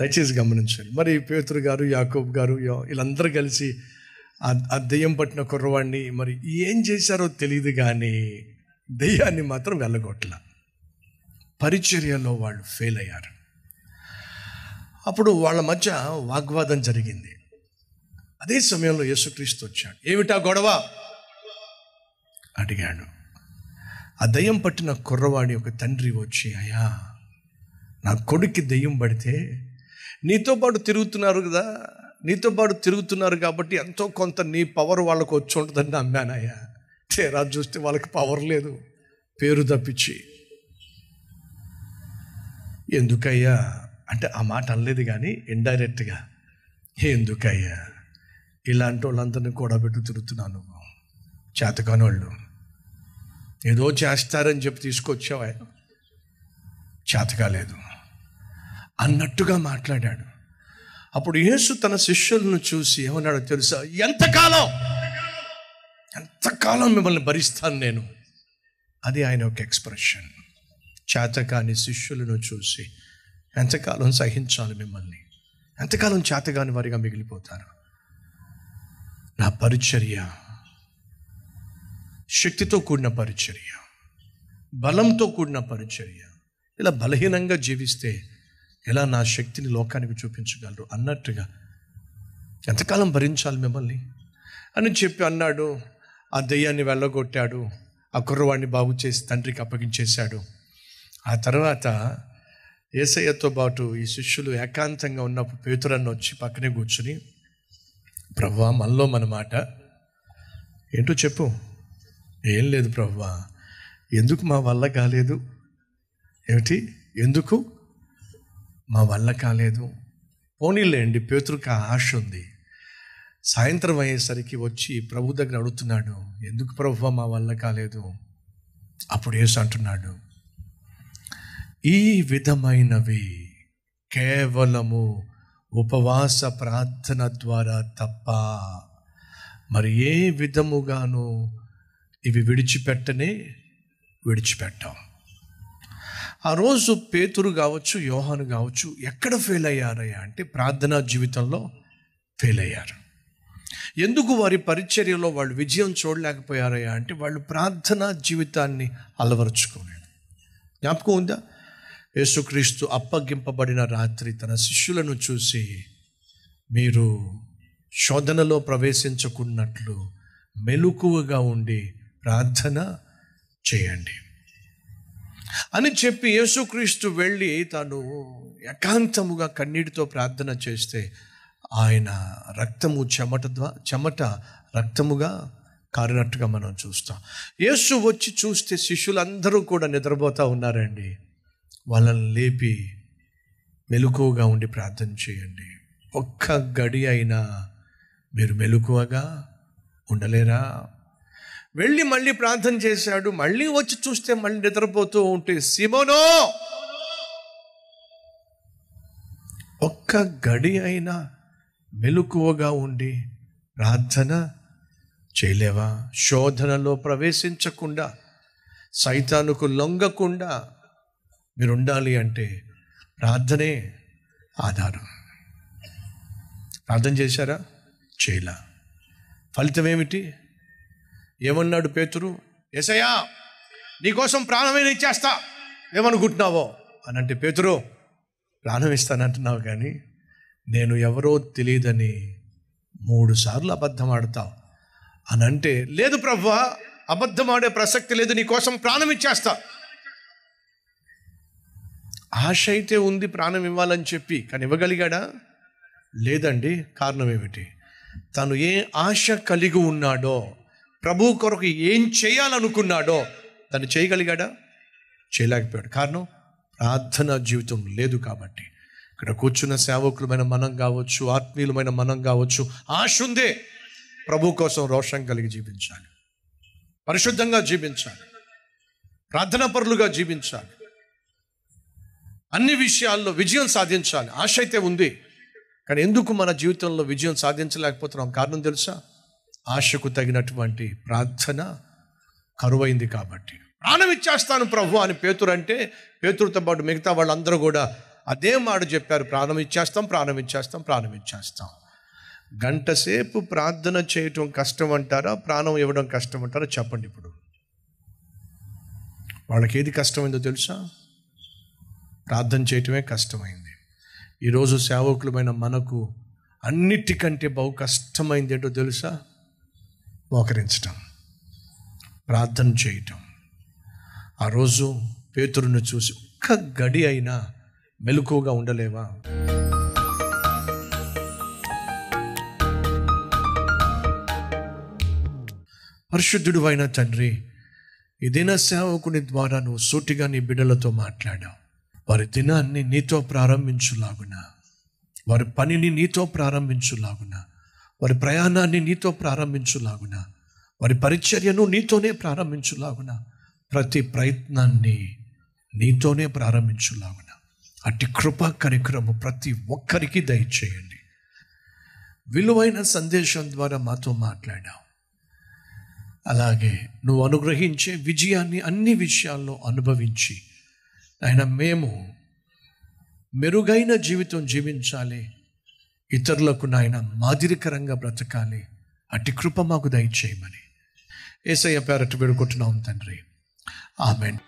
దయచేసి గమనించండి. మరి పేతురు గారు యాకోబ్ గారు వీళ్ళందరూ కలిసి ఆ- దెయ్యం పట్టిన కుర్రవాడిని మరి ఏం చేశారో తెలియదు కానీ దెయ్యాన్ని మాత్రం వెళ్ళగొట్ల. పరిచర్యలో వాళ్ళు ఫెయిల్ అయ్యారు. అప్పుడు వాళ్ళ మధ్య వాగ్వాదం జరిగింది. అదే సమయంలో యేసుక్రీస్తు వచ్చాడు. ఏమిటా గొడవ? అడిగాడు. ఆ దయ్యం పట్టిన కుర్రవాడి ఒక తండ్రి వచ్చి అయ్యా నా కొడుక్కి దెయ్యం పడితే నీతో పాటు తిరుగుతున్నారు కదా. నీతో పాటు తిరుగుతున్నారు కాబట్టి ఎంతో కొంత నీ పవర్ వాళ్ళకు వచ్చి ఉంటుందని నమ్మానయ్యా తీరా చూస్తే వాళ్ళకి పవర్ లేదు. పేరు తప్పించి. ఎందుకయ్యా? అంటే ఆ మాట అనలేదు కానీ ఇండైరెక్ట్గా ఎందుకయ్యా? ఇలాంటి వాళ్ళందరినీ కూడా పెట్టు తిరుగుతున్నాను చేతకాని వాళ్ళు ఏదో చేస్తారని చెప్పి తీసుకొచ్చావా చేతకాలేదు. అన్నట్టుగా మాట్లాడాడు. అప్పుడు యేసు తన శిష్యులను చూసి ఏమన్నాడో తెలుసా? ఎంతకాలం? ఎంతకాలం మిమ్మల్ని భరిస్తాను నేను? అది ఆయన ఒక ఎక్స్ప్రెషన్. చేతకాని శిష్యులను చూసి ఎంతకాలం సహించాలి మిమ్మల్ని? ఎంతకాలం చేతగాని వారిగా మిగిలిపోతారు? నా పరిచర్య శక్తితో కూడిన పరిచర్య బలంతో కూడిన పరిచర్య ఇలా బలహీనంగా జీవిస్తే ఎలా నా శక్తిని లోకానికి చూపించగలరు అన్నట్టుగా. ఎంతకాలం భరించాలి మిమ్మల్ని? అని చెప్పి అన్నాడు. ఆ దెయ్యాన్ని వెళ్ళగొట్టాడు. ఆ కుర్రవాడిని బాగు చేసి తండ్రికి అప్పగించేశాడు. ఆ తర్వాత ఏసయ్యతో పాటు ఈ శిష్యులు ఏకాంతంగా ఉన్నప్పుడు పేతురన్న వచ్చి పక్కనే కూర్చుని ప్రవ్వా మనలో మన మాట. ఏంటో చెప్పు. ఏం లేదు ప్రవ్వా. ఎందుకు మా వల్ల కాలేదు? ఏమిటి? ఎందుకు? మా వల్ల కాలేదు. పోనీలేండి పేతురుకి ఆ ఆశ ఉంది. సాయంత్రం అయ్యేసరికి వచ్చి ప్రభు దగ్గర అడుగుతున్నాడు ఎందుకు ప్రభు మా వల్ల కాలేదు? అప్పుడు ఏసు అంటున్నాడు ఈ విధమైనవి కేవలము ఉపవాస ప్రార్థన ద్వారా తప్ప మరి ఏ విధముగాను ఇవి విడిచిపెట్టనే విడిచిపెట్టాం ఆ రోజు పేతురు కావచ్చు యోహాను కావచ్చు ఎక్కడ ఫెయిల్ అయ్యారయ్యా అంటే ప్రార్థనా జీవితంలో ఫెయిల్ అయ్యారు. ఎందుకు వారి పరిచర్యలో వాళ్ళు విజయం చూడలేకపోయారయ్యా అంటే వాళ్ళు ప్రార్థనా జీవితాన్ని అలవరుచుకోలేదు. జ్ఞాపకం ఉందా? యేసుక్రీస్తు అప్పగింపబడిన రాత్రి తన శిష్యులను చూసి మీరు శోధనలో ప్రవేశించకున్నట్లు మెలకువగా ఉండి ప్రార్థన చేయండి. అని చెప్పి యేసుక్రీస్తు వెళ్ళి తాను ఏకాంతముగా కన్నీటితో ప్రార్థన చేస్తే ఆయన రక్తము చెమట ద్వా- చెమట రక్తముగా కారినట్టుగా మనం చూస్తాం. యేసు వచ్చి చూస్తే శిష్యులందరూ కూడా నిద్రపోతూ ఉన్నారండి. వాళ్ళని లేపి మెలకువగా ఉండి ప్రార్థన చేయండి. ఒక్క గడి అయినా మీరు మెలకువగా ఉండలేరా? వెళ్ళి మళ్ళీ ప్రార్థన చేశాడు. మళ్ళీ వచ్చి చూస్తే మళ్ళీ నిద్రపోతూ ఉంటే సిమోనో! ఒక్క గడి అయినా మెలకువగా ఉండి ప్రార్థన చేయలేవా? శోధనలో ప్రవేశించకుండా సైతానుకు లొంగకుండా మీరు ఉండాలి అంటే ప్రార్థనే ఆధారం. ప్రార్థన చేశారా? చేయలా. ఫలితం ఏమిటి ఏమన్నాడు పేతురు? ఎసయ్యా నీకోసం ప్రాణమైన ఇచ్చేస్తా. ఏమనుకుంటున్నావో? అని అంటే పేతురు ప్రాణం ఇస్తానంటున్నావు కానీ నేను ఎవరో తెలియదని మూడు సార్లు అబద్ధం ఆడతావు. అని అంటే లేదు ప్రభు అబద్ధం ఆడే ప్రసక్తి లేదు నీకోసం ప్రాణం ఇచ్చేస్తా. ఆశ అయితే ఉంది ప్రాణం ఇవ్వాలని చెప్పి కానీ ఇవ్వగలిగాడా? లేదండి కారణం ఏమిటి? తను ఏ ఆశ కలిగి ఉన్నాడో ప్రభు కొరకు ఏం చేయాలనుకున్నాడో తను చేయగలిగాడా? చేయలేకపోయాడు. కారణం ప్రార్థన జీవితం లేదు కాబట్టి. ఇక్కడ కూర్చున్న సేవకులమైన మనం కావచ్చు ఆత్మీయులమైన మనం కావచ్చు ఆశ ఉందే ప్రభు కోసం రోషం కలిగి జీవించాలి. పరిశుద్ధంగా జీవించాలి. ప్రార్థనా పరులుగా జీవించాలి. అన్ని విషయాల్లో విజయం సాధించాలి. ఆశ అయితే ఉంది. కానీ ఎందుకు మన జీవితంలో విజయం సాధించలేకపోతున్నాం? కారణం తెలుసా? ఆశకు తగినటువంటి ప్రార్థన కరువైంది కాబట్టి. ప్రాణం ఇచ్చేస్తాను ప్రభు అని పేతురు అంటే పేతురుతో పాటు మిగతా వాళ్ళందరూ కూడా అదే మాట చెప్పారు ప్రాణం ఇచ్చేస్తాం ప్రాణం ఇచ్చేస్తాం ప్రాణం ఇచ్చేస్తాం. గంటసేపు ప్రార్థన చేయటం కష్టం అంటారా? ప్రాణం ఇవ్వడం కష్టం అంటారా? చెప్పండి ఇప్పుడు. వాళ్ళకి ఏది కష్టమైందో తెలుసా? ప్రార్థన చేయటమే కష్టమైంది. ఈరోజు సేవకులమైన మనకు అన్నిటికంటే బహు కష్టమైంది ఏంటో తెలుసా? మోకరించటం ప్రార్థన చేయటం. ఆ రోజు పేతురును చూసి ఒక్క గడి అయినా మెలకుగా ఉండలేవా? పరిశుద్ధుడు అయిన తండ్రి ఈ దిన సేవకుని ద్వారా నువ్వు సూటిగా నీ బిడ్డలతో మాట్లాడావు. వారి దినాన్ని నీతో ప్రారంభించులాగున వారి పనిని నీతో ప్రారంభించులాగున వారి ప్రయాణాన్ని నీతో ప్రారంభించులాగున వారి పరిచర్యను నీతోనే ప్రారంభించులాగున ప్రతి ప్రయత్నాన్ని నీతోనే ప్రారంభించులాగున. అట్టి కృపా కార్యక్రమం ప్రతి ఒక్కరికి దయచేయండి. విలువైన సందేశం ద్వారా మాతో మాట్లాడావు. అలాగే నువ్వు అనుగ్రహించే విజయాన్ని అన్ని విషయాల్లో అనుభవించి ఆయన మేము మెరుగైన జీవితం జీవించాలి. ఇతరులకు నాయన మాదిరికరంగా బ్రతకాలి. అట్టి కృప మాకు దయచేయమని. ఏసయ్య పేరట్టు వేడుకుంటున్నాం తండ్రి. ఆమెన్.